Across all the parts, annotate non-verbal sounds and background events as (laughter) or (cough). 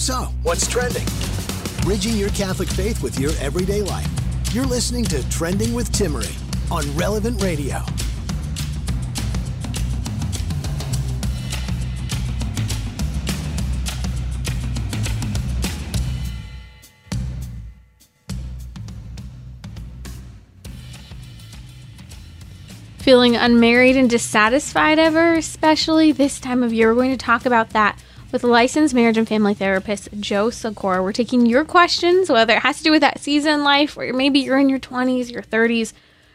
So, what's trending? Bridging your Catholic faith with your everyday life. You're listening to Trending with Timmerie on Relevant Radio. Feeling unmarried and dissatisfied ever, especially this time of year? We're going to talk about that with licensed marriage and family therapist Joe Sikora. We're taking your questions, whether it has to do with that season in life, or maybe you're in your 20s, your 30s,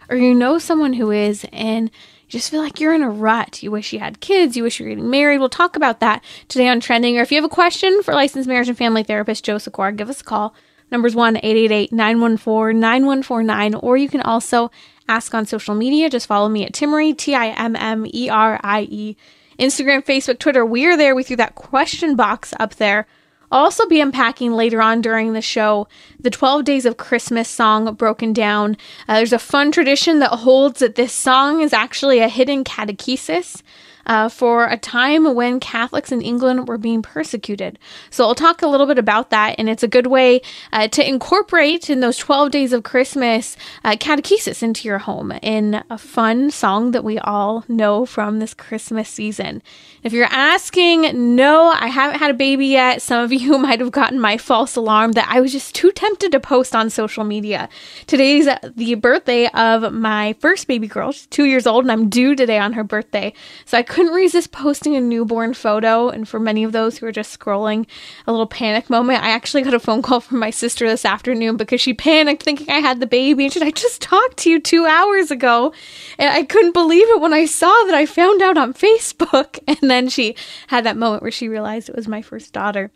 or you know someone who is, and you just feel like you're in a rut. You wish you had kids, you wish you were getting married. We'll talk about that today on Trending. Or if you have a question for licensed marriage and family therapist Joe Sikora, give us a call. Number's 1 888 914 9149, or you can also ask on social media. Just follow me at Timmerie, T I M M E R I E. Instagram, Facebook, Twitter. We are there. We threw that question box up there. I'll also be unpacking later on during the show the 12 Days of Christmas song broken down. Uh, there's a fun tradition that holds that this song is actually a hidden catechesis uh, for a time when Catholics in England were being persecuted. So I'll talk a little bit about that, and it's a good way uh, to incorporate in those 12 days of Christmas uh, catechesis into your home in a fun song that we all know from this Christmas season. If you're asking, no, I haven't had a baby yet. Some of (laughs) you might have gotten my false alarm that I was just too tempted to post on social media. Today's the birthday of my first baby girl. She's two years old, and I'm due today on her birthday. So I couldn't resist posting a newborn photo. And for many of those who are just scrolling, a little panic moment, I actually got a phone call from my sister this afternoon because she panicked thinking I had the baby. And she said, I just talked to you two hours ago. And I couldn't believe it when I saw that I found out on Facebook. (laughs) And then she had that moment where she realized it was my first daughter.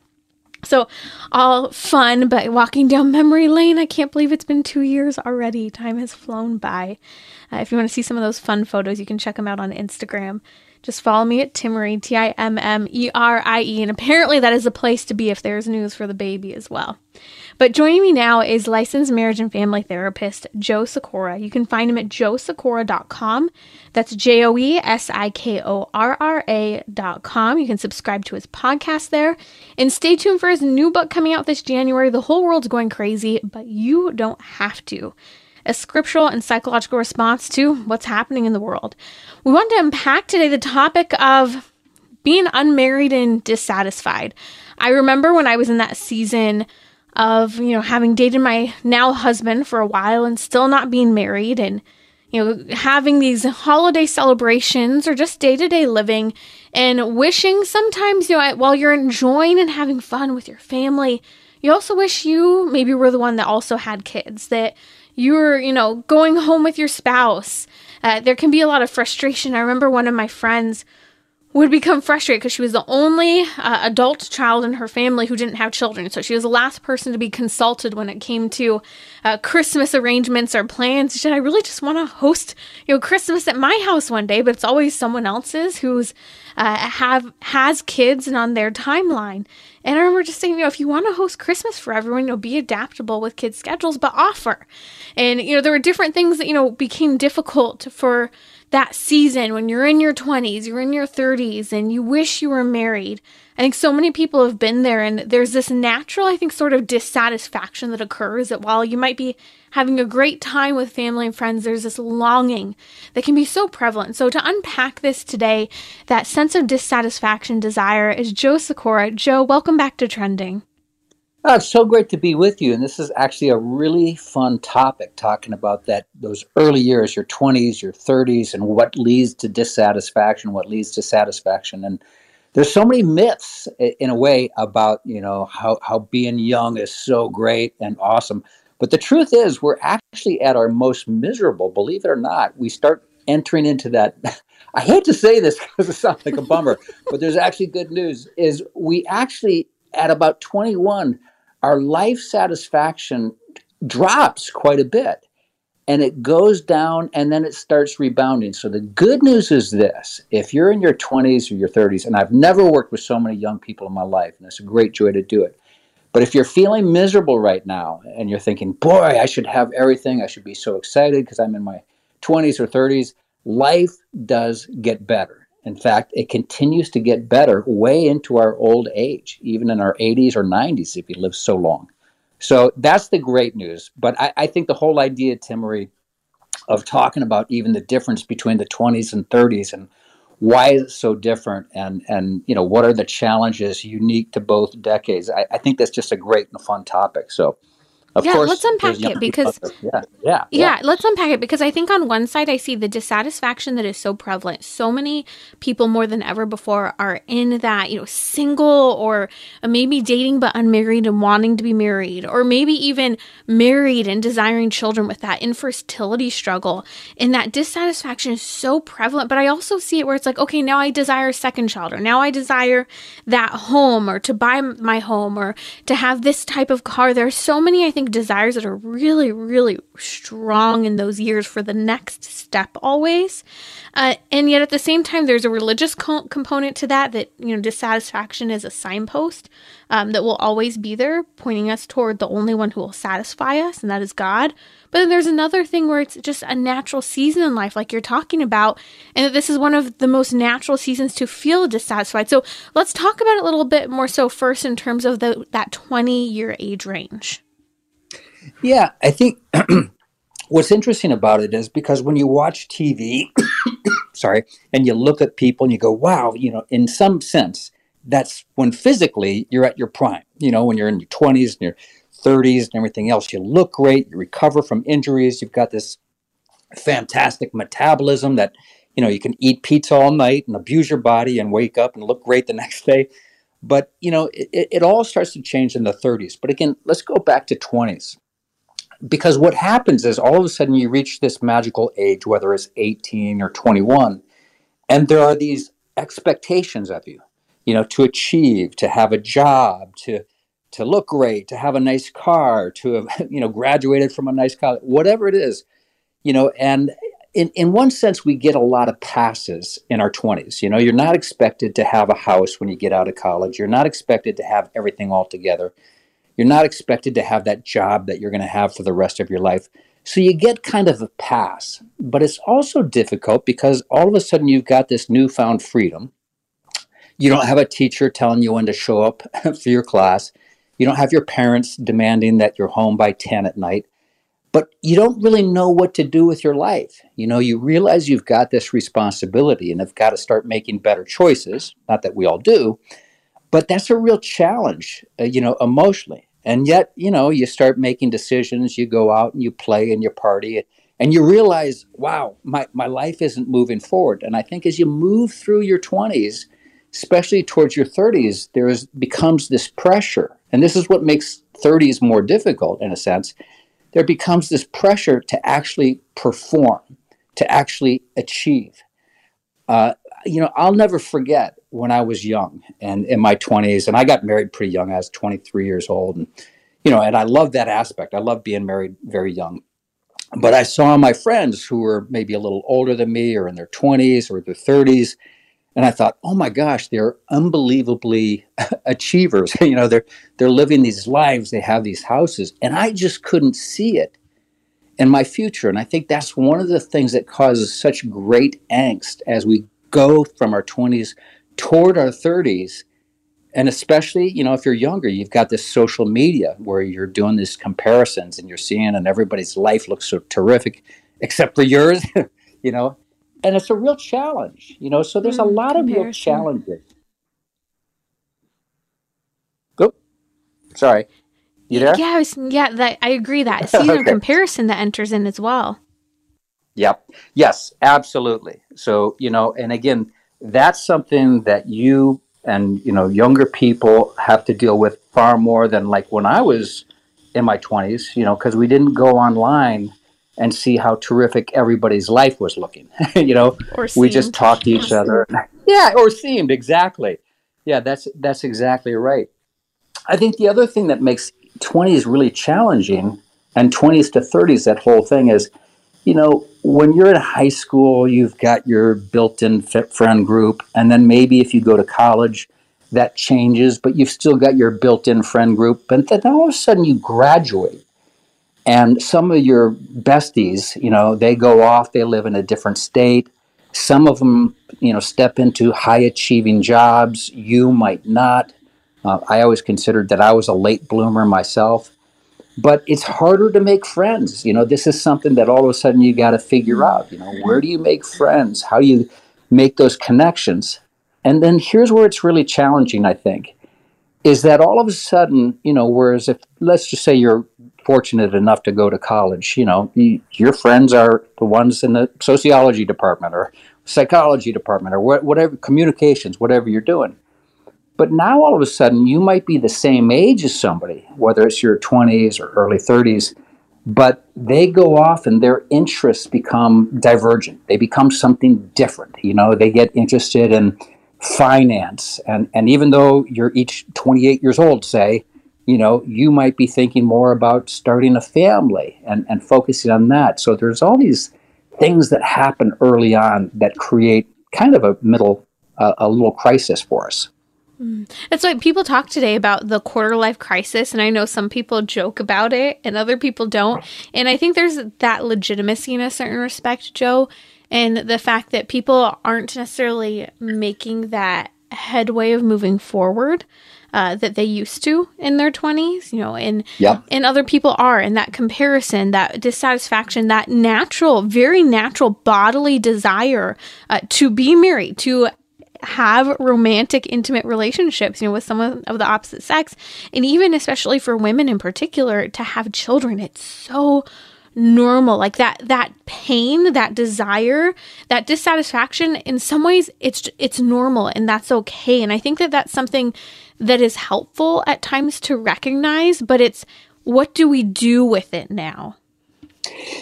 So, all fun, but walking down memory lane, I can't believe it's been two years already. Time has flown by. Uh, if you want to see some of those fun photos, you can check them out on Instagram. Just follow me at Timmerie, T I M M E R I E, and apparently that is a place to be if there's news for the baby as well. But joining me now is licensed marriage and family therapist Joe Sikora. You can find him at joesikora.com. That's J O E S I K O R R A.com. You can subscribe to his podcast there. And stay tuned for his new book coming out this January. The whole world's going crazy, but you don't have to a scriptural and psychological response to what's happening in the world. We want to unpack today the topic of being unmarried and dissatisfied. I remember when I was in that season of, you know, having dated my now husband for a while and still not being married and you know, having these holiday celebrations or just day to day living and wishing sometimes, you know, while you're enjoying and having fun with your family, you also wish you maybe were the one that also had kids, that you're, you know, going home with your spouse. Uh, there can be a lot of frustration. I remember one of my friends would become frustrated because she was the only uh, adult child in her family who didn't have children. So she was the last person to be consulted when it came to uh, Christmas arrangements or plans. She said, I really just want to host, you know, Christmas at my house one day, but it's always someone else's who's uh, have has kids and on their timeline. And I remember just saying, you know, if you want to host Christmas for everyone, you know, be adaptable with kids' schedules, but offer. And, you know, there were different things that, you know, became difficult for that season when you're in your 20s, you're in your 30s, and you wish you were married. I think so many people have been there, and there's this natural, I think, sort of dissatisfaction that occurs that while you might be having a great time with family and friends, there's this longing that can be so prevalent. So, to unpack this today, that sense of dissatisfaction, desire, is Joe Sikora. Joe, welcome back to Trending. Oh, it's so great to be with you, and this is actually a really fun topic. Talking about that, those early years, your twenties, your thirties, and what leads to dissatisfaction, what leads to satisfaction, and there's so many myths in a way about you know how, how being young is so great and awesome but the truth is we're actually at our most miserable believe it or not we start entering into that (laughs) i hate to say this because it sounds like a bummer but there's actually good news is we actually at about 21 our life satisfaction drops quite a bit and it goes down and then it starts rebounding. So the good news is this if you're in your 20s or your 30s, and I've never worked with so many young people in my life, and it's a great joy to do it. But if you're feeling miserable right now and you're thinking, boy, I should have everything, I should be so excited because I'm in my 20s or 30s, life does get better. In fact, it continues to get better way into our old age, even in our 80s or 90s if you live so long. So that's the great news. But I, I think the whole idea, Timmerie, of talking about even the difference between the 20s and 30s and why is it so different and and you know what are the challenges unique to both decades I, I think that's just a great and fun topic so of yeah, course, let's unpack it because yeah, yeah, yeah, yeah, let's unpack it because I think on one side I see the dissatisfaction that is so prevalent. So many people more than ever before are in that, you know, single or maybe dating but unmarried and wanting to be married, or maybe even married and desiring children with that infertility struggle. And that dissatisfaction is so prevalent. But I also see it where it's like, okay, now I desire a second child, or now I desire that home, or to buy my home, or to have this type of car. There are so many, I think think desires that are really, really strong in those years for the next step always. Uh, and yet at the same time, there's a religious co- component to that, that, you know, dissatisfaction is a signpost um, that will always be there, pointing us toward the only one who will satisfy us, and that is God. But then there's another thing where it's just a natural season in life, like you're talking about, and that this is one of the most natural seasons to feel dissatisfied. So let's talk about it a little bit more so first in terms of the that 20 year age range. Yeah, I think (clears throat) what's interesting about it is because when you watch TV, (coughs) sorry, and you look at people and you go, wow, you know, in some sense, that's when physically you're at your prime. You know, when you're in your 20s and your 30s and everything else, you look great, you recover from injuries, you've got this fantastic metabolism that, you know, you can eat pizza all night and abuse your body and wake up and look great the (laughs) next day. But, you know, it, it all starts to change in the 30s. But again, let's go back to 20s because what happens is all of a sudden you reach this magical age, whether it's 18 or 21, and there are these expectations of you, you know, to achieve, to have a job, to to look great, to have a nice car, to have, (laughs) you know, graduated from a nice college, whatever it is, you know, and in, in one sense, we get a lot of passes in our 20s. You know, you're not expected to have a house when you get out of college. You're not expected to have everything all together. You're not expected to have that job that you're going to have for the rest of your life. So you get kind of a pass, but it's also difficult because all of a sudden you've got this newfound freedom. You don't have a teacher telling you when to show up (laughs) for your class. You don't have your parents demanding that you're home by 10 at night, but you don't really know what to do with your life. You know, you realize you've got this responsibility and have got to start making better choices. Not that we all do, but that's a real challenge, uh, you know, emotionally. And yet, you know, you start making decisions, you go out and you play and you party, and you realize, wow, my, my life isn't moving forward. And I think as you move through your 20s, especially towards your 30s, there is, becomes this pressure. And this is what makes 30s more difficult in a sense. There becomes this pressure to actually perform, to actually achieve. Uh, you know, I'll never forget when I was young and in my 20s, and I got married pretty young. I was 23 years old, and you know, and I love that aspect. I love being married very young. But I saw my friends who were maybe a little older than me, or in their 20s or their 30s, and I thought, oh my gosh, they're unbelievably (laughs) achievers. (laughs) you know, they're they're living these lives, they have these houses, and I just couldn't see it in my future. And I think that's one of the things that causes such great angst as we go from our 20s toward our 30s and especially you know if you're younger you've got this social media where you're doing these comparisons and you're seeing and everybody's life looks so terrific except for yours (laughs) you know? And it's a real challenge you know? So there's a hmm, lot of real challenges. Oh sorry. You there? yeah I was, yeah that, i agree that. (laughs) Okay. comparison that enters in as well yep yes absolutely so you know and again that's something that you and you know younger people have to deal with far more than like when I was in my 20s, you know, because we didn't go online and see how terrific everybody's life was looking. (laughs) you know, we just talked to each other. (laughs) yeah, or seemed exactly. Yeah, that's that's exactly right. I think the other thing that makes 20s really challenging and 20s to 30s that whole thing is you know when you're in high school you've got your built-in friend group and then maybe if you go to college that changes but you've still got your built-in friend group and then all of a sudden you graduate and some of your besties you know they go off they live in a different state. Some of them you know step into high achieving jobs. You might not. Uh, i always considered that i was a late bloomer myself but it's harder to make friends. You know this is something that all of a sudden you got to figure out you know where do you make friends? How do you make those connections? And then here's where it's really challenging i think is that all of a sudden you know whereas if let's just say you're fortunate enough to go to college you know you, your friends are the ones in the sociology department or psychology department or wh- whatever communications whatever you're doing but now all of a sudden, you might be the same age as somebody, whether it's your 20s or early 30s, but they go off and their interests become divergent. They become something different. You know, they get interested in finance. And, and even though you're each 28 years old, say, you know, you might be thinking more about starting a family and, and focusing on that. So there's all these things that happen early on that create kind of a middle, uh, a little crisis for us. Mm. That's why people talk today about the quarter life crisis, and I know some people joke about it and other people don't. And I think there's that legitimacy in a certain respect, Joe, and the fact that people aren't necessarily making that headway of moving forward uh, that they used to in their 20s, you know, and yep. and other people are, and that comparison, that dissatisfaction, that natural, very natural bodily desire uh, to be married, to have romantic, intimate relationships, you know, with someone of the opposite sex. And even especially for women in particular, to have children, it's so normal like that that pain that desire that dissatisfaction in some ways it's it's normal and that's okay and i think that that's something that is helpful at times to recognize but it's what do we do with it now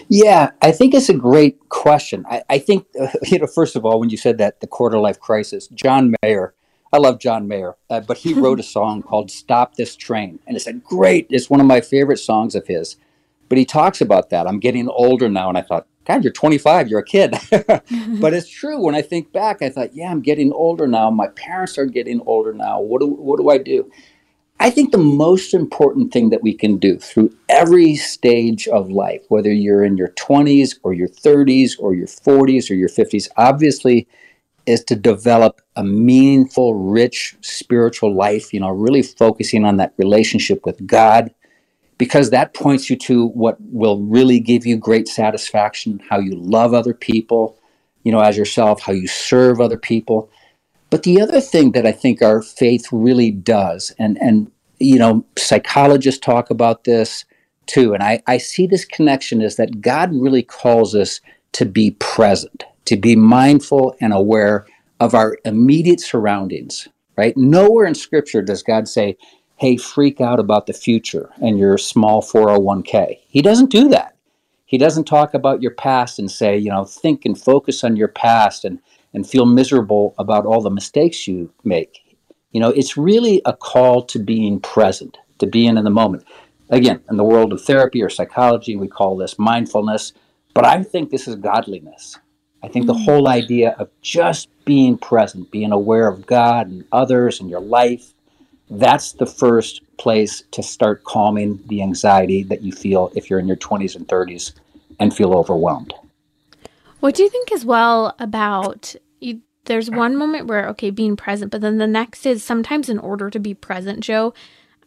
yeah, I think it's a great question. I, I think, uh, (laughs) you know, first of all, when you said that, the quarter life crisis, John Mayer, I love John Mayer, uh, but he wrote a (laughs) song called Stop This Train. And it's a great, it's one of my favorite songs of his. But he talks about that. I'm getting older now. And I thought, God, you're 25, you're a kid. (laughs) but it's true. When I think back, I thought, yeah, I'm getting older now. My parents are getting older now. What do, what do I do? I think the most important thing that we can do through every stage of life, whether you're in your 20s or your 30s or your 40s or your 50s, obviously is to develop a meaningful, rich spiritual life, you know, really focusing on that relationship with God, because that points you to what will really give you great satisfaction, how you love other people, you know, as yourself, how you serve other people. But the other thing that I think our faith really does, and, and you know, psychologists talk about this too, and I, I see this connection is that God really calls us to be present, to be mindful and aware of our immediate surroundings, right? Nowhere in scripture does God say, hey, freak out about the future and your small 401k. He doesn't do that. He doesn't talk about your past and say, you know, think and focus on your past and and feel miserable about all the mistakes you make. You know, it's really a call to being present, to being in the moment. Again, in the world of therapy or psychology, we call this mindfulness, but I think this is godliness. I think the mm. whole idea of just being present, being aware of God and others and your life, that's the first place to start calming the anxiety that you feel if you're in your 20s and 30s and feel overwhelmed. What do you think as well about you, there's one moment where okay being present but then the next is sometimes in order to be present joe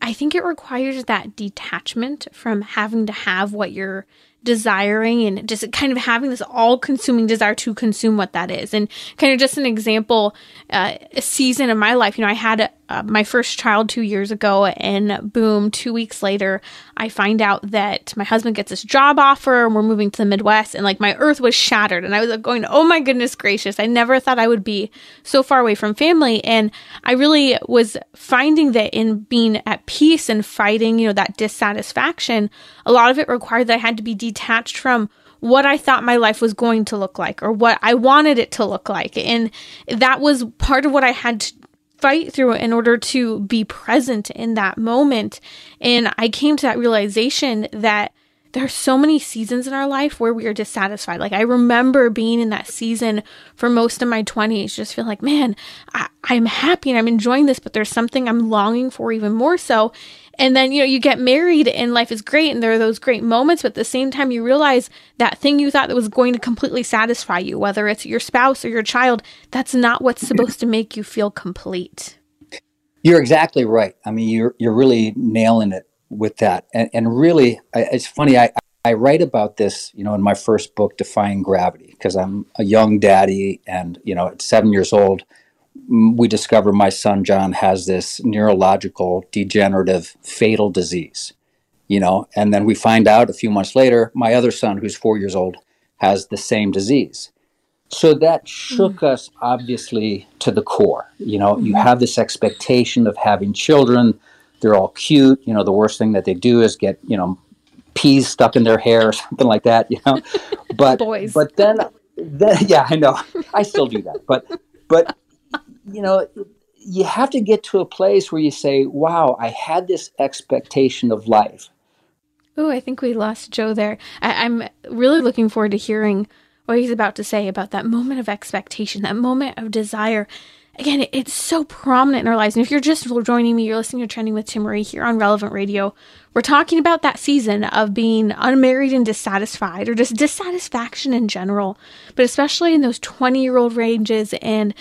i think it requires that detachment from having to have what you're desiring and just kind of having this all consuming desire to consume what that is. And kind of just an example, uh, a season of my life, you know, I had uh, my first child two years ago, and boom, two weeks later, I find out that my husband gets this job offer and we're moving to the Midwest. And like my earth was shattered. And I was like, going, oh my goodness gracious, I never thought I would be so far away from family. And I really was finding that in being at peace and fighting, you know, that dissatisfaction, a lot of it required that I had to be detached from what I thought my life was going to look like or what I wanted it to look like. And that was part of what I had to fight through it in order to be present in that moment. And I came to that realization that there are so many seasons in our life where we are dissatisfied. Like I remember being in that season for most of my 20s, just feel like, man, I, am happy and I'm enjoying this, but there's something I'm longing for even more so. And then, you know, you get married and life is great and there are those great moments, but at the same time, you realize that thing you thought that was going to completely satisfy you, whether it's your spouse or your child, that's not what's supposed to make you feel complete. You're exactly right. I mean, you're, you're really nailing it with that. And, and really, I, it's funny, I, I write about this, you know, in my first book, Defying Gravity, because I'm a young daddy and, you know, at seven years old, we discover my son John has this neurological degenerative fatal disease, you know, and then we find out a few months later, my other son, who's four years old, has the same disease. So that shook mm. us obviously to the core. You know, mm-hmm. you have this expectation of having children they're all cute. You know, the worst thing that they do is get, you know, peas stuck in their hair or (laughs) something like that, you know. (laughs) But Boys. but then then (laughs) yeah, I know. I still do that. But but you know, you have to get to a place where you say, "Wow, I had this expectation of life." Oh, I think we lost Joe there. I, I'm really looking forward to hearing what he's about to say about that moment of expectation, that moment of desire again, it's so prominent in our lives. And if you're just joining me, you're listening to Trending with Timmerie here on Relevant Radio. We're talking about that season of being unmarried and dissatisfied, or just dissatisfaction in general, but especially in those 20 year old ranges and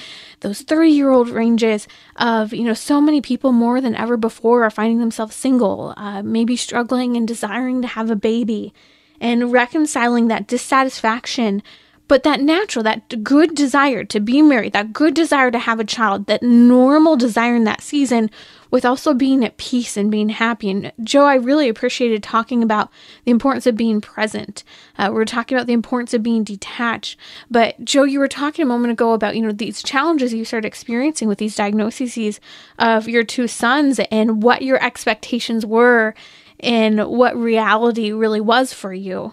those 30 year old ranges of, you know, so many people more than ever before are finding themselves single, uh, maybe struggling and desiring to have a baby, and reconciling that dissatisfaction but that natural, that good desire to be married, that good desire to have a child, that normal desire in that season with also being at peace and being happy. And Joe, I really appreciated talking about the importance of being present. Uh, we are talking about the importance of being detached. But Joe, you were talking a moment ago about, you know, these challenges you started experiencing with these diagnoses of your two sons and what your expectations were and what reality really was for you.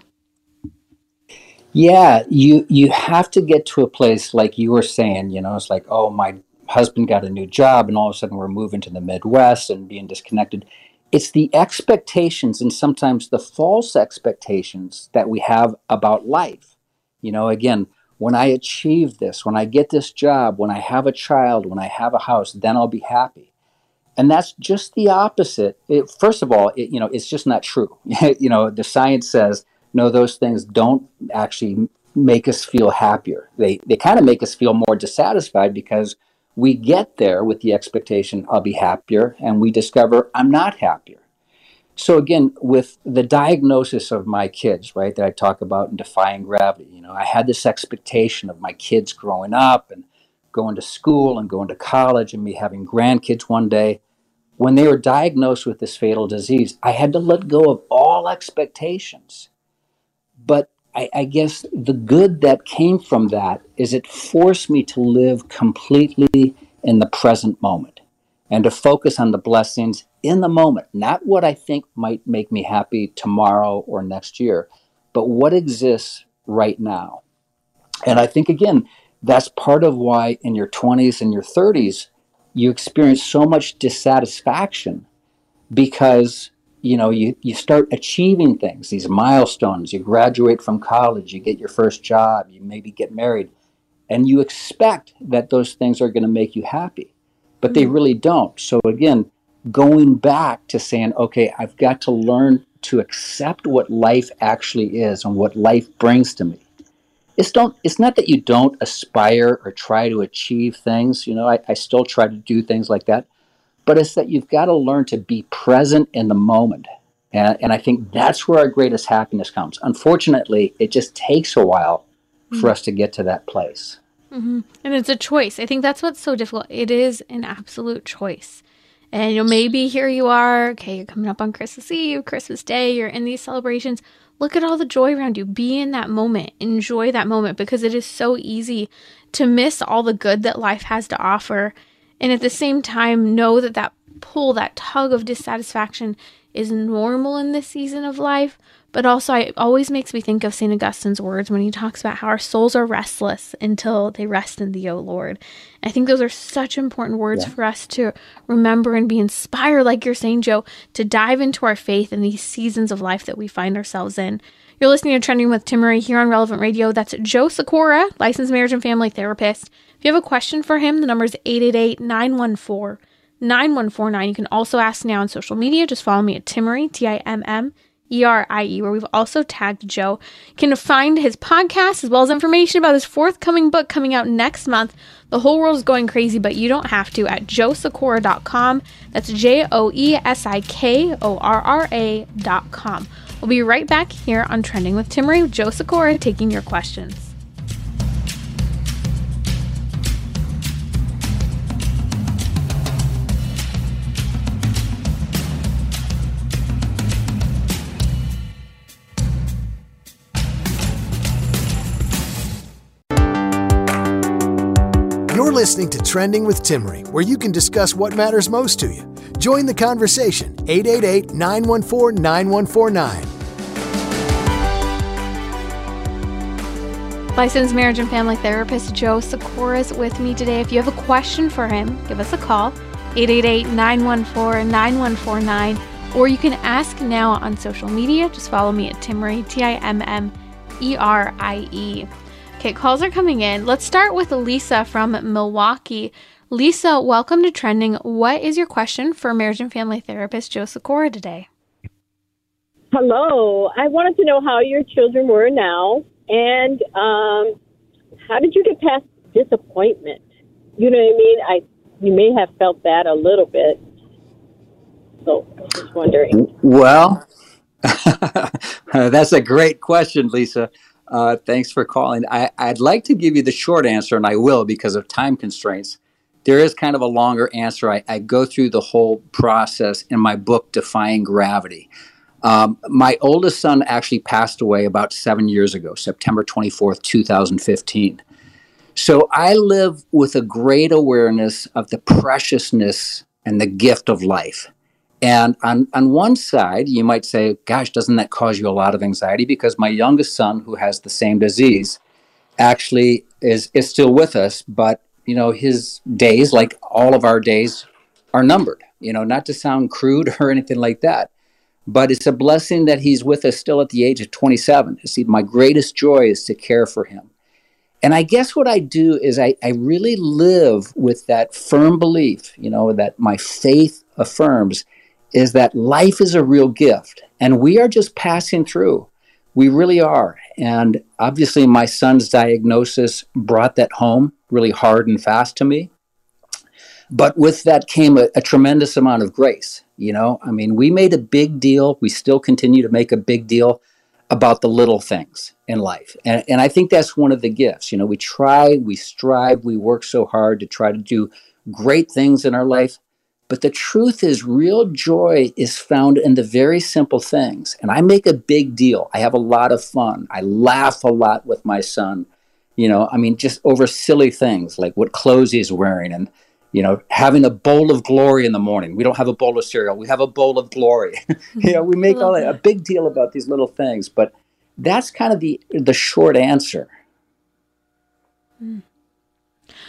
Yeah, you you have to get to a place like you were saying, you know, it's like, oh, my husband got a new job and all of a sudden we're moving to the Midwest and being disconnected. It's the expectations and sometimes the false expectations that we have about life. You know, again, when I achieve this, when I get this job, when I have a child, when I have a house, then I'll be happy. And that's just the opposite. It, first of all, it, you know, it's just not true. (laughs) you know, the science says no, those things don't actually make us feel happier. They, they kind of make us feel more dissatisfied because we get there with the expectation I'll be happier and we discover I'm not happier. So again, with the diagnosis of my kids, right, that I talk about in Defying Gravity, you know, I had this expectation of my kids growing up and going to school and going to college and me having grandkids one day. When they were diagnosed with this fatal disease, I had to let go of all expectations but I, I guess the good that came from that is it forced me to live completely in the present moment and to focus on the blessings in the moment, not what I think might make me happy tomorrow or next year, but what exists right now. And I think, again, that's part of why in your 20s and your 30s, you experience so much dissatisfaction because you know you, you start achieving things these milestones. You graduate from college you get your first job you maybe get married and you expect that those things are going to make you happy but they mm-hmm. really don't. So again going back to saying okay i've got to learn to accept what life actually is and what life brings to me. It's don't it's not that you don't aspire or try to achieve things you know I, I still try to do things like that but it's that you've got to learn to be present in the moment And, and I think that's where our greatest happiness comes. Unfortunately, it just takes a while mm-hmm. for us to get to that place. Mm-hmm. And it's a choice. I think that's what's so difficult. It is an absolute choice. And you know, maybe here you are, okay, you're coming up on Christmas Eve, Christmas Day, you're in these celebrations. Look at all the joy around you. Be in that moment. Enjoy that moment because it is so easy to miss all the good that life has to offer. And at the same time, know that that pull, that tug of dissatisfaction is normal in this season of life, but also it always makes me think of St. Augustine's words when he talks about how our souls are restless until they rest in thee, O Lord. I think those are such important words yeah. for us to remember and be inspired, like you're saying, Joe, to dive into our faith in these seasons of life that we find ourselves in. You're listening to Trending with Timmerie here on Relevant Radio. That's Joe Sikora, licensed marriage and family therapist. If you have a question for him, the number is 888 914 9149. You can also ask now on social media. Just follow me at Timmerie, T I M M E R I E, where we've also tagged Joe. You can find his podcast as well as information about his forthcoming book coming out next month. The whole world is going crazy, but you don't have to at joesikora.com. That's J O E S I K O R R A.com. We'll be right back here on Trending with with Joe Sikora taking your questions. Listening to Trending with Timmerie, where you can discuss what matters most to you. Join the conversation 888 914 9149. Licensed marriage and family therapist Joe Sikora is with me today. If you have a question for him, give us a call 888 914 9149 or you can ask now on social media. Just follow me at Timmerie, T I M M E R I E. Okay, calls are coming in. Let's start with Lisa from Milwaukee. Lisa, welcome to Trending. What is your question for marriage and family therapist Joe Sikora today? Hello. I wanted to know how your children were now and um, how did you get past disappointment? You know what I mean? I you may have felt that a little bit. So I was just wondering. Well, (laughs) that's a great question, Lisa. Uh, thanks for calling. I, I'd like to give you the short answer, and I will because of time constraints. There is kind of a longer answer. I, I go through the whole process in my book, Defying Gravity. Um, my oldest son actually passed away about seven years ago, September 24th, 2015. So I live with a great awareness of the preciousness and the gift of life. And on, on one side, you might say, gosh, doesn't that cause you a lot of anxiety? Because my youngest son, who has the same disease, actually is, is still with us, but you know, his days, like all of our days, are numbered. You know, not to sound crude (laughs) or anything like that, but it's a blessing that he's with us still at the age of 27. You see, my greatest joy is to care for him. And I guess what I do is I, I really live with that firm belief, you know, that my faith affirms is that life is a real gift and we are just passing through. We really are. And obviously, my son's diagnosis brought that home really hard and fast to me. But with that came a, a, tremendous amount of grace. You know, I mean, we made a big deal. We still continue to make a big deal about the little things in life. And, and I think that's one of the gifts. You know, we try, we strive, we work so hard to try to do great things in our life. But the truth is, real joy is found in the very simple things. And I make a big deal. I have a lot of fun. I laugh a lot with my son. You know, I mean, just over silly things like what clothes he's wearing and, you know, having a bowl of glory in the morning. We don't have a bowl of cereal, we have a bowl of glory. (laughs) you know, we (laughs) make all that, a big deal about these little things. But that's kind of the, the short answer. Mm.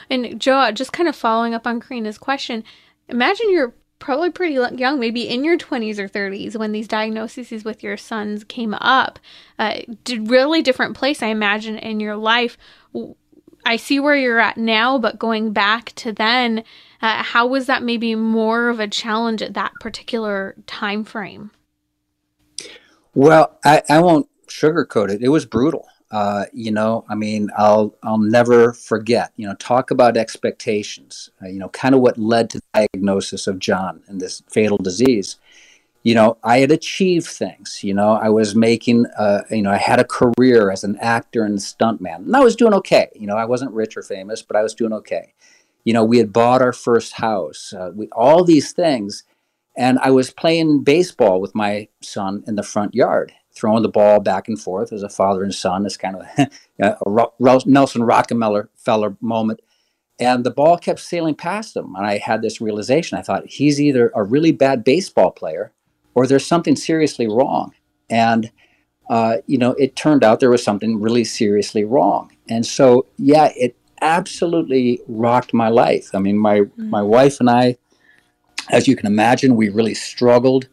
And Joe, just kind of following up on Karina's question, imagine you're probably pretty young, maybe in your 20s or 30s when these diagnoses with your sons came up. Uh, really different place, I imagine, in your life. I see where you're at now, but going back to then, uh, how was that maybe more of a challenge at that particular time frame? Well, I, I won't sugarcoat it. It was brutal. Uh, you know, I mean, I'll I'll never forget. You know, talk about expectations. Uh, you know, kind of what led to the diagnosis of John and this fatal disease. you know, I had achieved things. You know, I was making, uh, you know, I had a career as an actor and stuntman, and I was doing okay. You know, I wasn't rich or famous, but I was doing okay. You know, we had bought our first house, uh, we, all these things, and I was playing baseball with my son in the front yard, throwing the ball back and forth as a father and son. It's kind of (laughs) a Nelson Rockefeller feller moment. And the ball kept sailing past him. And I had this realization. I thought, he's either a really bad baseball player or there's something seriously wrong. And, uh, you know, it turned out there was something really seriously wrong. And so, yeah, it absolutely rocked my life. I mean, my, mm-hmm. my wife and I, as you can imagine, we really struggled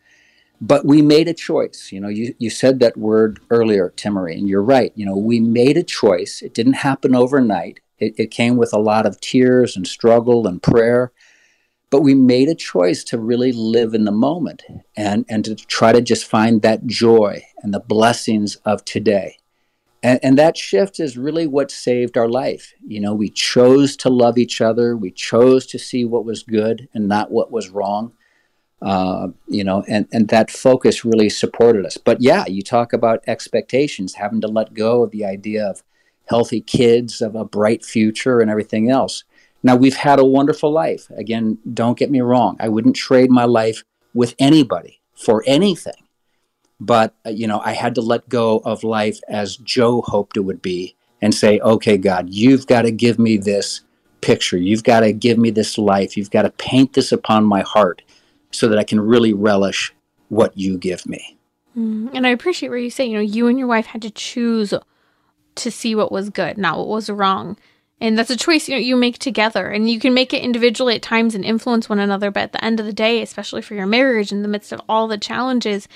but we made a choice. You know, you, you said that word earlier, Timmerie, and you're right. You know, we made a choice. It didn't happen overnight. It, it came with a lot of tears and struggle and prayer. But we made a choice to really live in the moment and, and to try to just find that joy and the blessings of today. And, and that shift is really what saved our life. You know, we chose to love each other. We chose to see what was good and not what was wrong uh, you know, and, and that focus really supported us. But yeah, you talk about expectations, having to let go of the idea of healthy kids, of a bright future, and everything else. Now, we've had a wonderful life. Again, don't get me wrong. I wouldn't trade my life with anybody for anything. But, uh, you know, I had to let go of life as Joe hoped it would be and say, okay, God, you've got to give me this picture. You've got to give me this life. You've got to paint this upon my heart so that I can really relish what you give me. Mm, and I appreciate where you say, you know, you and your wife had to choose to see what was good, not what was wrong. And that's a choice you know you make together, and you can make it individually at times and influence one another. But at the end of the day, especially for your marriage, in the midst of all the challenges,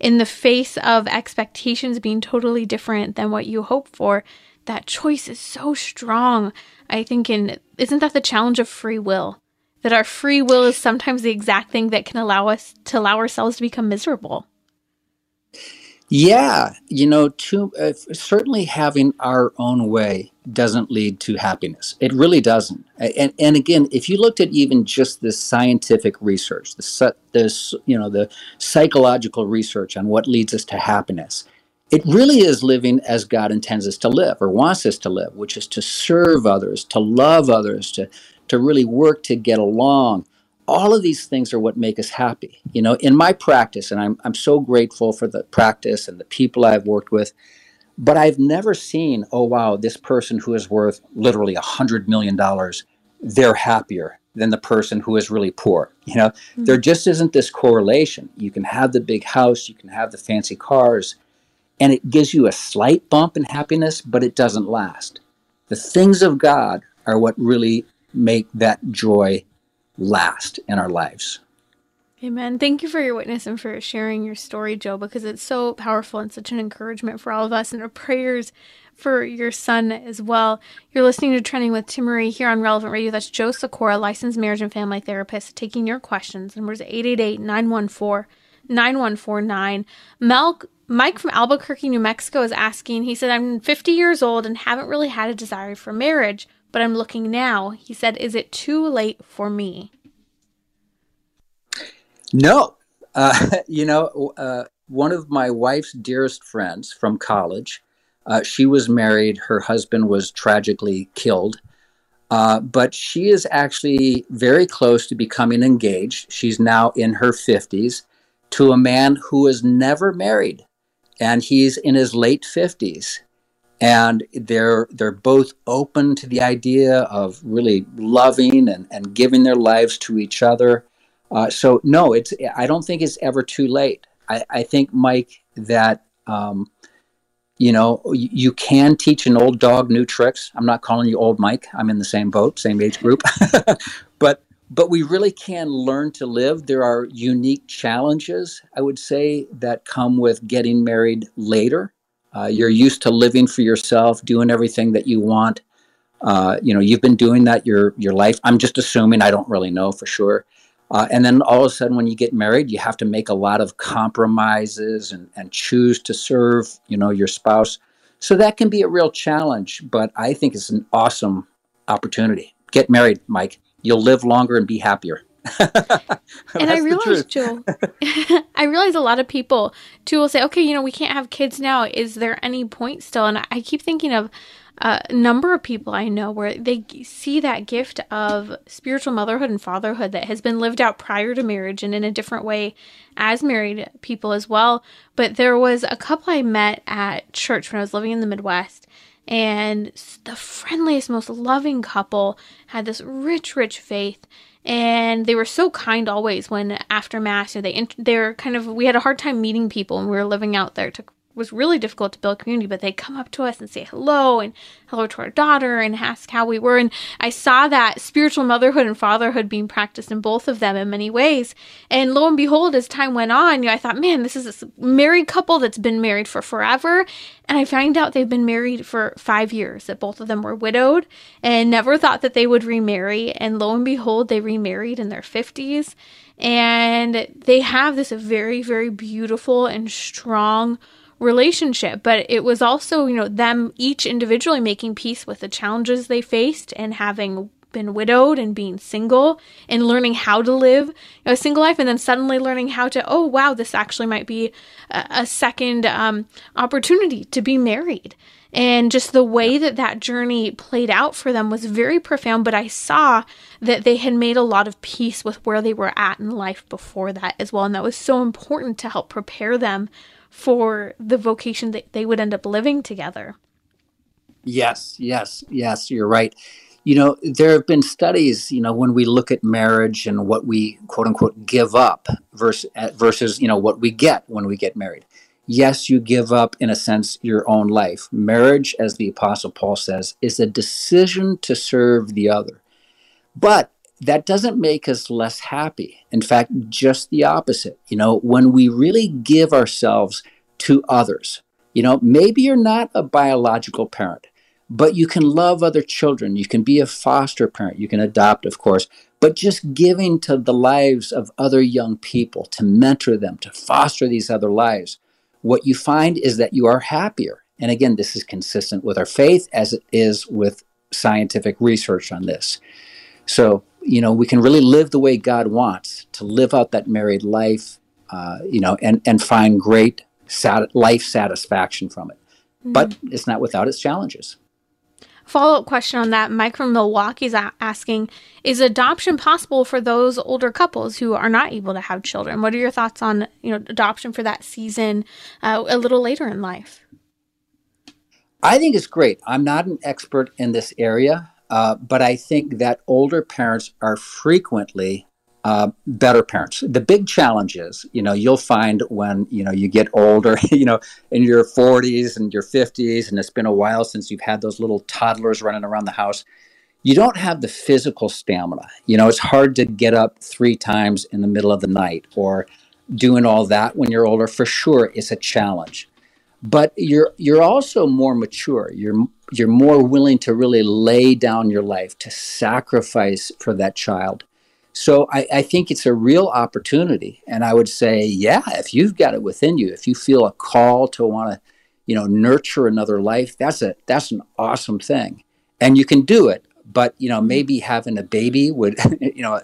in the face of expectations being totally different than what you hope for, that choice is so strong. I think, in isn't that the challenge of free will? That our free will is sometimes the exact thing that can allow us to allow ourselves to become miserable. Yeah, you know, to, uh, certainly having our own way doesn't lead to happiness. It really doesn't. And, and again, if you looked at even just the scientific research, the this you know the psychological research on what leads us to happiness, it really is living as God intends us to live or wants us to live, which is to serve others, to love others, to to really work to get along. All of these things are what make us happy. You know, in my practice, and I'm, I'm so grateful for the practice and the people I've worked with, but I've never seen, oh, wow, this person who is worth literally a $100 million, they're happier than the person who is really poor. You know, mm-hmm. there just isn't this correlation. You can have the big house, you can have the fancy cars, and it gives you a slight bump in happiness, but it doesn't last. The things of God are what really make that joy last in our lives. Amen. Thank you for your witness and for sharing your story, Joe, because it's so powerful and such an encouragement for all of us and our prayers for your son as well. You're listening to Trending with Timmerie here on Relevant Radio. That's Joe Sikora, licensed marriage and family therapist, taking your questions. Numbers 888 914 9149. Mike from Albuquerque, New Mexico is asking, he said, I'm 50 years old and haven't really had a desire for marriage but I'm looking now. He said, Is it too late for me? No. Uh, (laughs) you know, uh, one of my wife's dearest friends from college, uh, she was married. Her husband was tragically killed. Uh, but she is actually very close to becoming engaged. She's now in her 50s to a man who is never married, and he's in his late 50s and they're they're both open to the idea of really loving and, and giving their lives to each other. Uh, so no, it's I don't think it's ever too late. I, I think Mike that um, you know you can teach an old dog new tricks. I'm not calling you old Mike. I'm in the same boat, same age group, (laughs) but but we really can learn to live. There are unique challenges, I would say, that come with getting married later. Uh, you're used to living for yourself, doing everything that you want. Uh, you know, you've been doing that your your life. I'm just assuming. I don't really know for sure. Uh, and then all of a sudden, when you get married, you have to make a lot of compromises and, and choose to serve, you know, your spouse. So that can be a real challenge. But I think it's an awesome opportunity. Get married, Mike. You'll live longer and be happier. (laughs) and I realize, Joe, (laughs) (laughs) I realize a lot of people too will say, okay, you know, we can't have kids now. Is there any point still? And I keep thinking of a number of people I know where they see that gift of spiritual motherhood and fatherhood that has been lived out prior to marriage and in a different way as married people as well. But there was a couple I met at church when I was living in the Midwest and the friendliest, most loving couple had this rich, rich faith and they were so kind always when after mass or they they're kind of we had a hard time meeting people and we were living out there. It took was really difficult to build community, but they'd come up to us and say hello and hello to our daughter and ask how we were. And I saw that spiritual motherhood and fatherhood being practiced in both of them in many ways. And lo and behold, as time went on, you know, I thought, man, this is a married couple that's been married for forever. And I find out they've been married for five years, that both of them were widowed and never thought that they would remarry. And lo and behold, they remarried in their 50s. And they have this very, very beautiful and strong relationship, but it was also, you know, them each individually making peace with the challenges they faced and having been widowed and being single and learning how to live a single life and then suddenly learning how to oh wow this actually might be a, a second um, opportunity to be married. And just the way that that journey played out for them was very profound but i saw that they had made a lot of peace with where they were at in life before that as well. And that was so important to help prepare them for the vocation that they would end up living together. Yes, yes, yes, you're right. You know, there have been studies, you know, when we look at marriage and what we quote unquote give up versus, versus, you know, what we get when we get married. Yes, you give up, in a sense, your own life. Marriage, as the Apostle Paul says, is a decision to serve the other. But that doesn't make us less happy. In fact, just the opposite. You know, when we really give ourselves to others, you know, maybe you're not a biological parent, but you can love other children. You can be a foster parent. You can adopt, of course, but just giving to the lives of other young people, to mentor them, to foster these other lives, what you find is that you are happier. And again, this is consistent with our faith as it is with scientific research on this. So, you know, we can really live the way God wants to live out that married life, uh, you know, and, and find great sat- life satisfaction from it. Mm-hmm. But it's not without its challenges. Follow up question on that. Mike from Milwaukee is asking Is adoption possible for those older couples who are not able to have children? What are your thoughts on you know adoption for that season uh, a little later in life? I think it's great. I'm not an expert in this area. Uh, but I think that older parents are frequently uh, better parents. The big challenge is, you know, you'll find when you know you get older, (laughs) you know, in your 40s and your 50s, and it's been a while since you've had those little toddlers running around the house. You don't have the physical stamina. You know, it's hard to get up three times in the middle of the night or doing all that when you're older. For sure, it's a challenge but you're you're also more mature you're you're more willing to really lay down your life to sacrifice for that child. So I, I think it's a real opportunity. And i would say yeah if you've got it within you if you feel a call to want to you know nurture another life that's a that's an awesome thing. And you can do it but you know maybe having a baby would (laughs) you know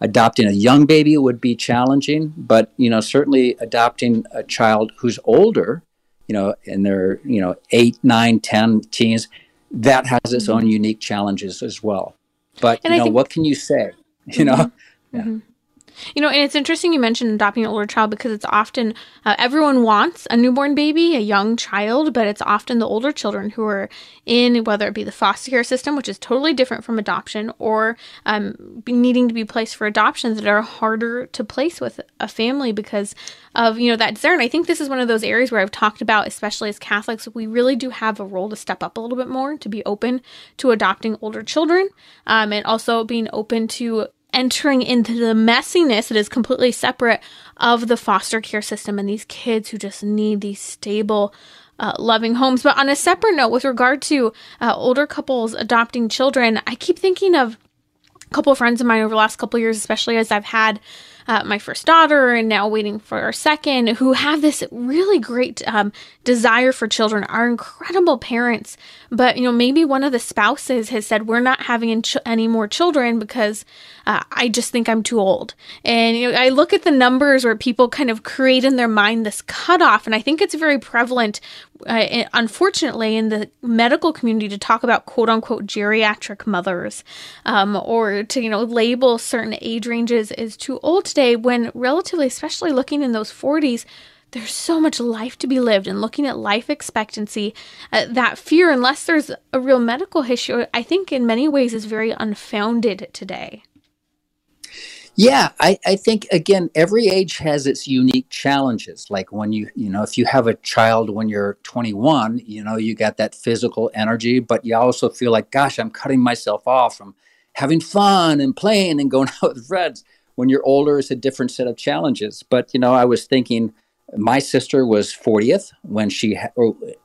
adopting a young baby would be challenging. But you know certainly adopting a child who's older you know, and in their, you know, eight, nine, ten teens, that has its own mm-hmm. unique challenges as well. But, and you know, think- what can you say? (laughs) You know? Mm-hmm. Yeah. You know, and it's interesting you mentioned adopting an older child because it's often uh, everyone wants a newborn baby, a young child, but it's often the older children who are in whether it be the foster care system, which is totally different from adoption, or um, needing to be placed for adoptions that are harder to place with a family because of you know that desire. And I think this is one of those areas where I've talked about, especially as Catholics, we really do have a role to step up a little bit more to be open to adopting older children, um, and also being open to entering into the messiness that is completely separate of the foster care system and these kids who just need these stable uh, loving homes. But on a separate note, with regard to uh, older couples adopting children, I keep thinking of a couple of friends of mine over the last couple of years, especially as I've had uh, my first daughter and now waiting for our second, who have this really great um, desire for children, are incredible parents. But, you know, maybe one of the spouses has said, We're not having any more children because uh, I just think I'm too old. And, you know, I look at the numbers where people kind of create in their mind this cutoff, and I think it's very prevalent uh, unfortunately, in the medical community, to talk about quote unquote geriatric mothers, um, or to you know label certain age ranges as too old today, when relatively, especially looking in those 40s, there's so much life to be lived and looking at life expectancy uh, that fear unless there's a real medical issue i think in many ways is very unfounded today yeah, I, I think again, every age has its unique challenges. Like when you, you know, if you have a child when you're 21, you know, you got that physical energy, but you also feel like, gosh, I'm cutting myself off from having fun and playing and going (laughs) out with friends. When you're older, it's a different set of challenges. But, you know, I was thinking, my sister was 40th when she had,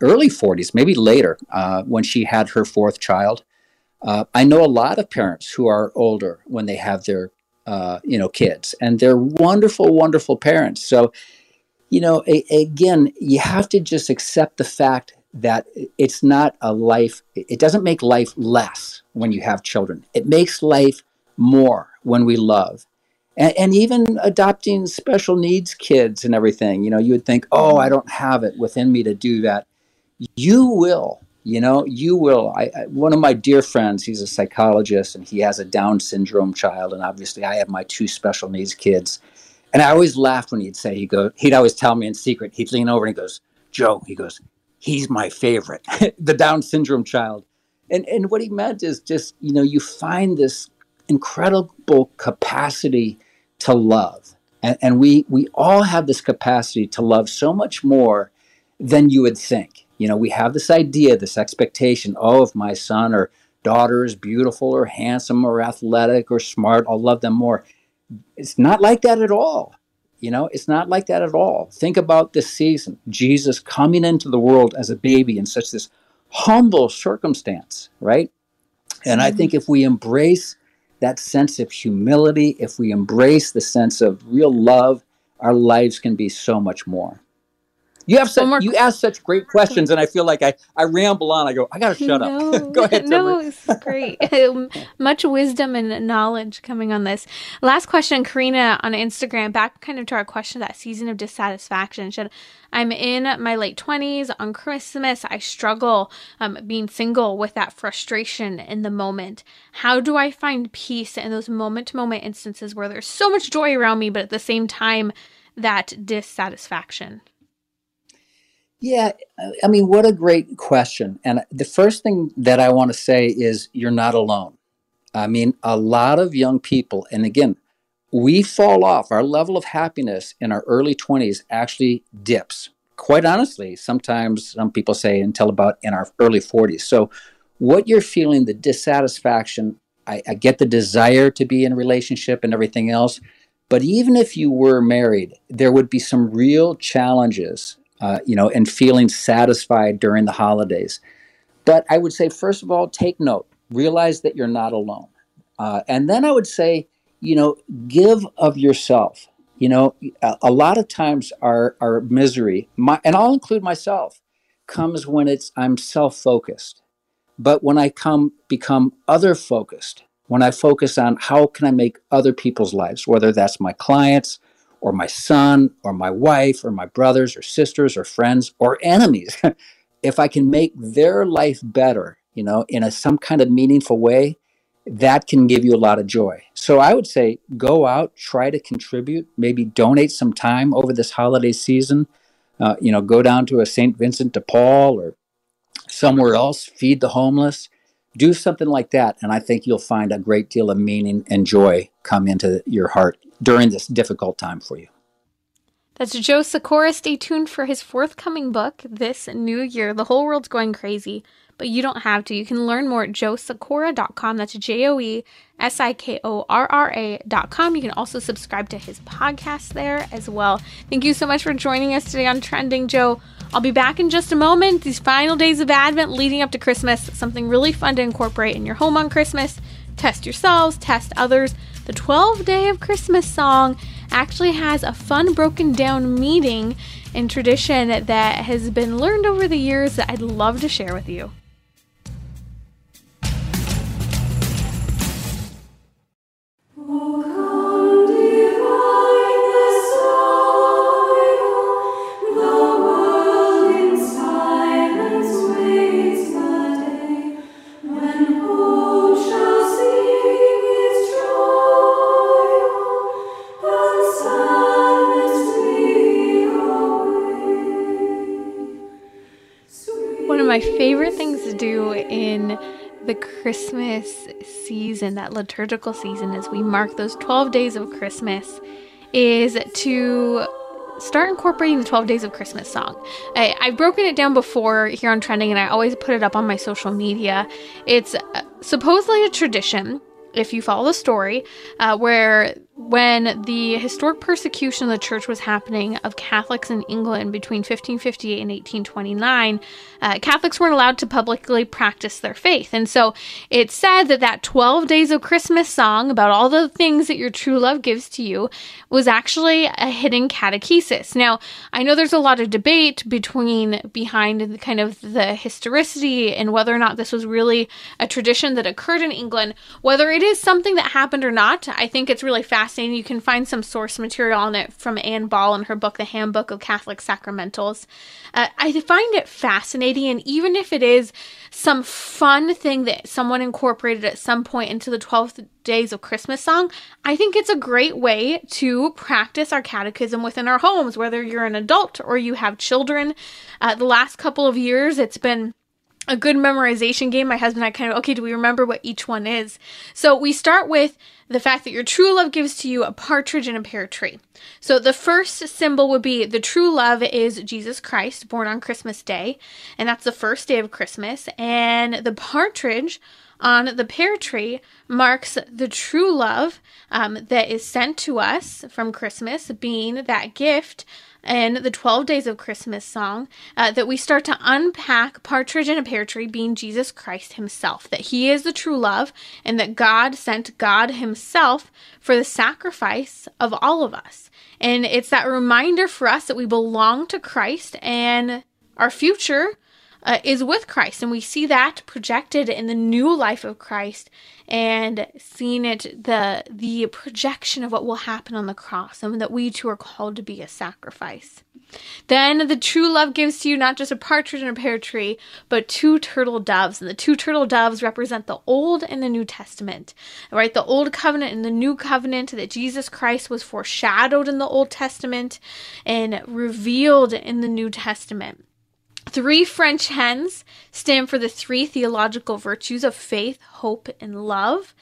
early 40s, maybe later, uh, when she had her fourth child. Uh, I know a lot of parents who are older when they have their uh, you know kids and they're wonderful wonderful parents. So you know a, again you have to just accept the fact that it's not a life it doesn't make life less when you have children. It makes life more when we love and, and even adopting special needs kids and everything you know you would think oh i don't have it within me to do that. You will you know you will. I, I, one of my dear friends he's a psychologist and he has a down syndrome child and obviously i have my two special needs kids. And i always laughed when he'd say he go he'd always tell me in secret he'd lean over and he goes joe he goes he's my favorite. (laughs) The down syndrome child. And and what he meant is just you know you find this incredible capacity to love and, and we we all have this capacity to love so much more than you would think you know, we have this idea, this expectation oh, if my son or daughter is beautiful or handsome or athletic or smart, I'll love them more. It's not like that at all. You know, it's not like that at all. Think about this season Jesus coming into the world as a baby in such this humble circumstance, right? And I think mm-hmm. if we embrace that sense of humility, if we embrace the sense of real love, our lives can be so much more. You have such, you ask such great questions, and I feel like I, I ramble on. I go, I gotta (laughs) shut no, up. (laughs) go ahead. No, it's great. (laughs) Much wisdom and knowledge coming on this. Last question, Karina on Instagram. Back kind of to our question that season of dissatisfaction. Should I'm in my late twenties on Christmas. I struggle um, being single with that frustration in the moment. How do I find peace in those moment to moment instances where there's so much joy around me, but at the same time that dissatisfaction? Yeah, I mean, what a great question. And the first thing that I want to say is you're not alone. I mean, a lot of young people, and again, we fall off. Our level of happiness in our early 20s actually dips. Quite honestly, sometimes some people say until about in our early 40s. So, what you're feeling, the dissatisfaction, I, I get the desire to be in a relationship and everything else. But even if you were married, there would be some real challenges uh, you know, and feeling satisfied during the holidays. But I would say, first of all, take note, realize that you're not alone. Uh, and then I would say, you know, give of yourself. You know, a, a lot of times our, our misery, my, and I'll include myself, comes when it's I'm self focused. But when I come become other focused, when I focus on how can I make other people's lives, whether that's my clients, or my son or my wife or my brothers or sisters or friends or enemies, (laughs) if I can make their life better, you know, in a some kind of meaningful way, that can give you a lot of joy. So I would say go out, try to contribute, maybe donate some time over this holiday season. Uh, you know, go down to a St. Vincent de Paul or somewhere else, feed the homeless, do something like that. And I think you'll find a great deal of meaning and joy come into your heart during this difficult time for you. That's Joe Sikorra. Stay tuned for his forthcoming book this new year. The whole world's going crazy, but you don't have to. You can learn more at joesikorra.com. That's J O E S I K O R R A.com. You can also subscribe to his podcast there as well. Thank you so much for joining us today on Trending, Joe. I'll be back in just a moment. These final days of Advent leading up to Christmas, something really fun to incorporate in your home on Christmas. Test yourselves, test others the 12 Day of Christmas song, actually has a fun, broken down meaning and tradition that has been learned over the years that I'd love to share with you. Oh. My favorite things to do in the Christmas season, that liturgical season, as we mark those 12 days of Christmas, is to start incorporating the 12 days of Christmas song. I, have broken it down before here on Trending, and I always put it up on my social media. It's uh, supposedly a tradition, if you follow the story, uh, where when the historic persecution of the church was happening of Catholics in England between 1558 and 1829, uh, Catholics weren't allowed to publicly practice their faith. And so it's said that that 12 days of Christmas song about all the things that your true love gives to you was actually a hidden catechesis. Now, I know there's a lot of debate between behind the kind of the historicity and whether or not this was really a tradition that occurred in England. Whether it is something that happened or not, I think it's really fascinating fascinating. You can find some source material on it from Ann Ball in her book, The Handbook of Catholic Sacramentals. Uh, I find it fascinating, and even if it is some fun thing that someone incorporated at some point into the 12 days of Christmas song, I think it's a great way to practice our catechism within our homes, whether you're an adult or you have children. Uh, the last couple of years, it's been a good memorization game. My husband and I kind of, okay, do we remember what each one is? So we start with the fact that your true love gives to you a partridge in a pear tree. So the first symbol would be the true love is Jesus Christ, born on Christmas Day, and that's the first day of Christmas. And the partridge on the pear tree marks the true love um, that is sent to us from Christmas, being that gift in the 12 Days of Christmas song uh, that we start to unpack Partridge in a Pear Tree being Jesus Christ Himself, that He is the true love, and that God sent God Himself for the sacrifice of all of us. And it's that reminder for us that we belong to Christ and our future uh, is with Christ. And we see that projected in the new life of Christ and seeing it the the projection of what will happen on the cross and that we too are called to be a sacrifice. Then the true love gives to you not just a partridge in a pear tree, but two turtle doves. And the two turtle doves represent the Old and the New Testament. Right? The Old Covenant and the New Covenant that Jesus Christ was foreshadowed in the Old Testament and revealed in the New Testament. Three French hens stand for the three theological virtues of faith, hope, and love.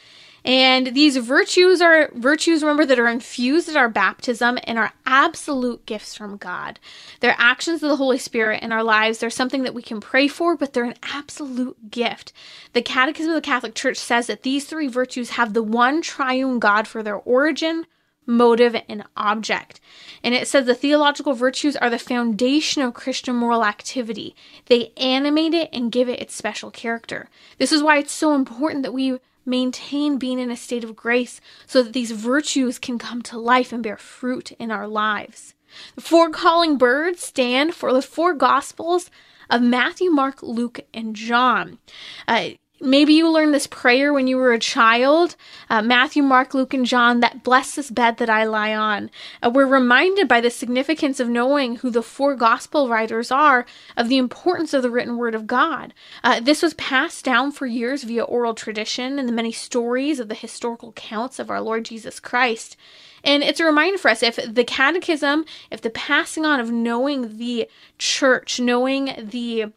And these virtues are virtues, remember, that are infused at our baptism and are absolute gifts from God. They're actions of the Holy Spirit in our lives. They're something that we can pray for, but they're an absolute gift. The Catechism of the Catholic Church says that these three virtues have the one triune God for their origin, motive, and object. And it says the theological virtues are the foundation of Christian moral activity. They animate it and give it its special character. This is why it's so important that we maintain being in a state of grace so that these virtues can come to life and bear fruit in our lives. The four calling birds stand for the four gospels of Matthew, Mark, Luke, and John. Uh, Maybe you learned this prayer when you were a child. Uh, Matthew, Mark, Luke, and John, that bless this bed that I lie on. Uh, we're reminded by the significance of knowing who the four gospel writers are of the importance of the written word of God. Uh, this was passed down for years via oral tradition and the many stories of the historical accounts of our Lord Jesus Christ. And it's a reminder for us if the catechism, if the passing on of knowing the church, knowing the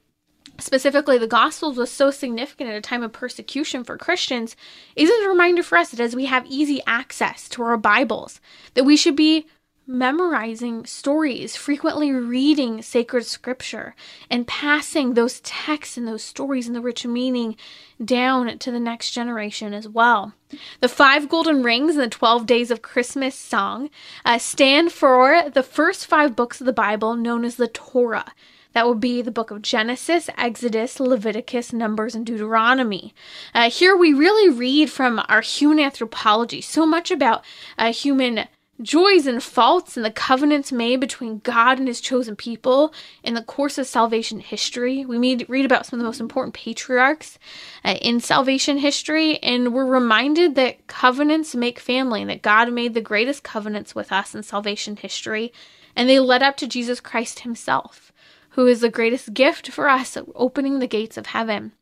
specifically the Gospels was so significant at a time of persecution for Christians is a reminder for us that as we have easy access to our Bibles, that we should be memorizing stories, frequently reading sacred scripture, and passing those texts and those stories and the rich meaning down to the next generation as well. The five golden rings and the 12 days of Christmas song uh, stand for the first five books of the Bible known as the Torah. That would be the book of Genesis, Exodus, Leviticus, Numbers, and Deuteronomy. Uh, here we really read from our human anthropology, so much about uh, human joys and faults and the covenants made between God and his chosen people in the course of salvation history. We read about some of the most important patriarchs uh, in salvation history, and we're reminded that covenants make family and that God made the greatest covenants with us in salvation history, and they led up to Jesus Christ himself, who is the greatest gift for us, opening the gates of heaven.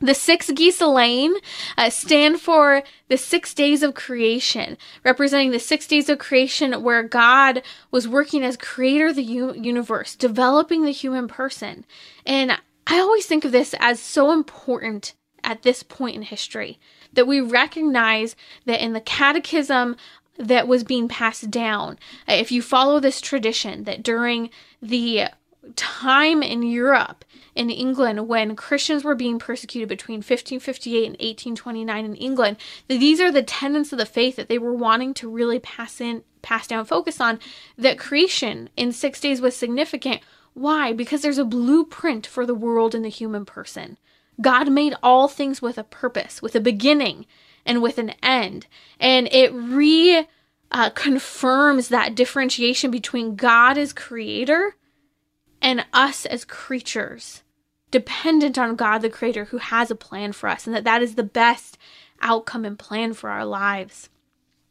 The six geese lane uh, stand for the six days of creation, representing the six days of creation where God was working as creator of the u- universe, developing the human person. And I always think of this as so important at this point in history that we recognize that in the catechism that was being passed down, uh, if you follow this tradition, that during the time in Europe, in England, when Christians were being persecuted between 1558 and 1829 in England, that these are the tenets of the faith that they were wanting to really pass in, pass down, focus on. That creation in six days was significant. Why? Because there's a blueprint for the world and the human person. God made all things with a purpose, with a beginning, and with an end, and it re uh, confirms that differentiation between God as creator and us as creatures dependent on God the creator who has a plan for us and that that is the best outcome and plan for our lives.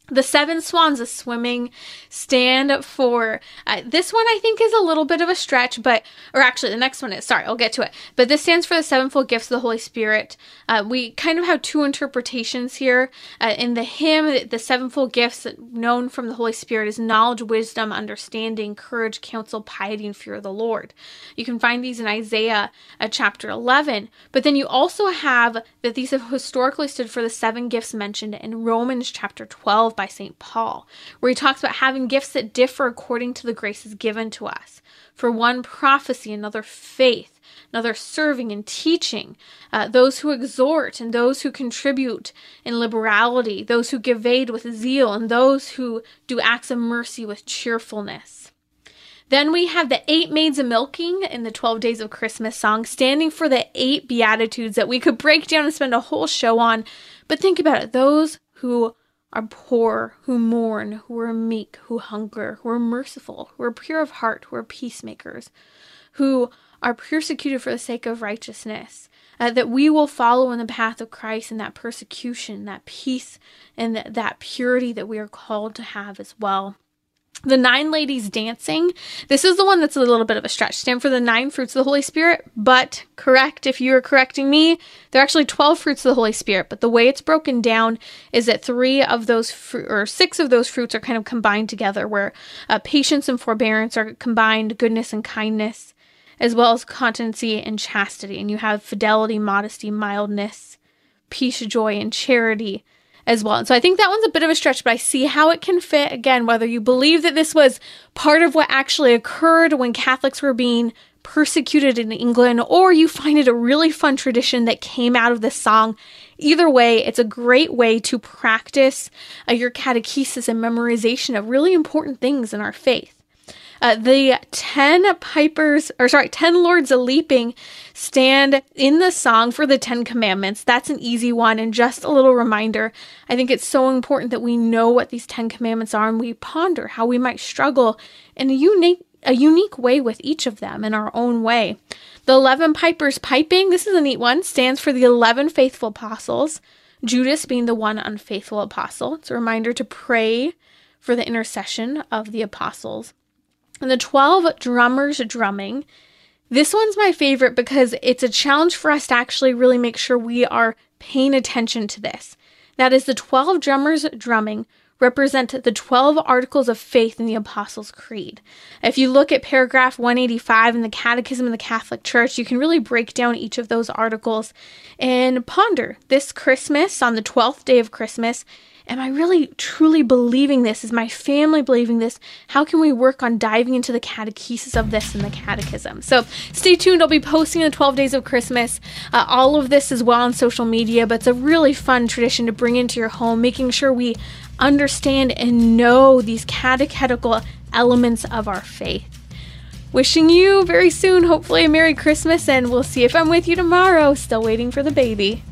The seven swans of swimming stand for uh, this one. I think is a little bit of a stretch, but or actually the next one is sorry, I'll get to it. But this stands for the sevenfold gifts of the Holy Spirit. Uh, we kind of have two interpretations here uh, in the hymn. The sevenfold gifts known from the Holy Spirit is knowledge, wisdom, understanding, courage, counsel, piety, and fear of the Lord. You can find these in Isaiah uh, chapter eleven. But then you also have that these have historically stood for the seven gifts mentioned in Romans chapter twelve by St. Paul, where he talks about having gifts that differ according to the graces given to us. For one, prophecy, another, faith, another, serving and teaching, uh, those who exhort and those who contribute in liberality, those who give aid with zeal, and those who do acts of mercy with cheerfulness. Then we have the eight maids of milking in the 12 days of Christmas song, standing for the eight beatitudes that we could break down and spend a whole show on. But think about it those who are poor, who mourn, who are meek, who hunger, who are merciful, who are pure of heart, who are peacemakers, who are persecuted for the sake of righteousness, uh, that we will follow in the path of Christ and that persecution, that peace, and that, that purity that we are called to have as well. The nine ladies dancing. This is the one that's a little bit of a stretch. Stand for the nine fruits of the Holy Spirit, but correct if you are correcting me. They're actually 12 fruits of the Holy Spirit, but the way it's broken down is that three of those or six of those fruits are kind of combined together, where uh, patience and forbearance are combined, goodness and kindness, as well as continency and chastity. And you have fidelity, modesty, mildness, peace, joy, and charity as well. And so I think that one's a bit of a stretch, but I see how it can fit again, whether you believe that this was part of what actually occurred when Catholics were being persecuted in England, or you find it a really fun tradition that came out of this song. Either way, it's a great way to practice uh, your catechesis and memorization of really important things in our faith. Uh, the 10 pipers, or sorry, 10 lords a leaping stand in the song for the 10 commandments. That's an easy one. And just a little reminder I think it's so important that we know what these 10 commandments are and we ponder how we might struggle in a unique a unique way with each of them in our own way. The 11 pipers piping, this is a neat one, stands for the 11 faithful apostles, Judas being the one unfaithful apostle. It's a reminder to pray for the intercession of the apostles. And the 12 drummers drumming. This one's my favorite because it's a challenge for us to actually really make sure we are paying attention to this. That is, the 12 drummers drumming represent the 12 articles of faith in the Apostles' Creed. If you look at paragraph 185 in the Catechism of the Catholic Church, you can really break down each of those articles and ponder this Christmas, on the 12th day of Christmas, Am I really truly believing this? Is my family believing this? How can we work on diving into the catechesis of this in the catechism? So stay tuned. I'll be posting the 12 days of Christmas. Uh, all of this as well on social media, but it's a really fun tradition to bring into your home, making sure we understand and know these catechetical elements of our faith. Wishing you very soon, hopefully, a Merry Christmas, and we'll see if I'm with you tomorrow. Still waiting for the baby.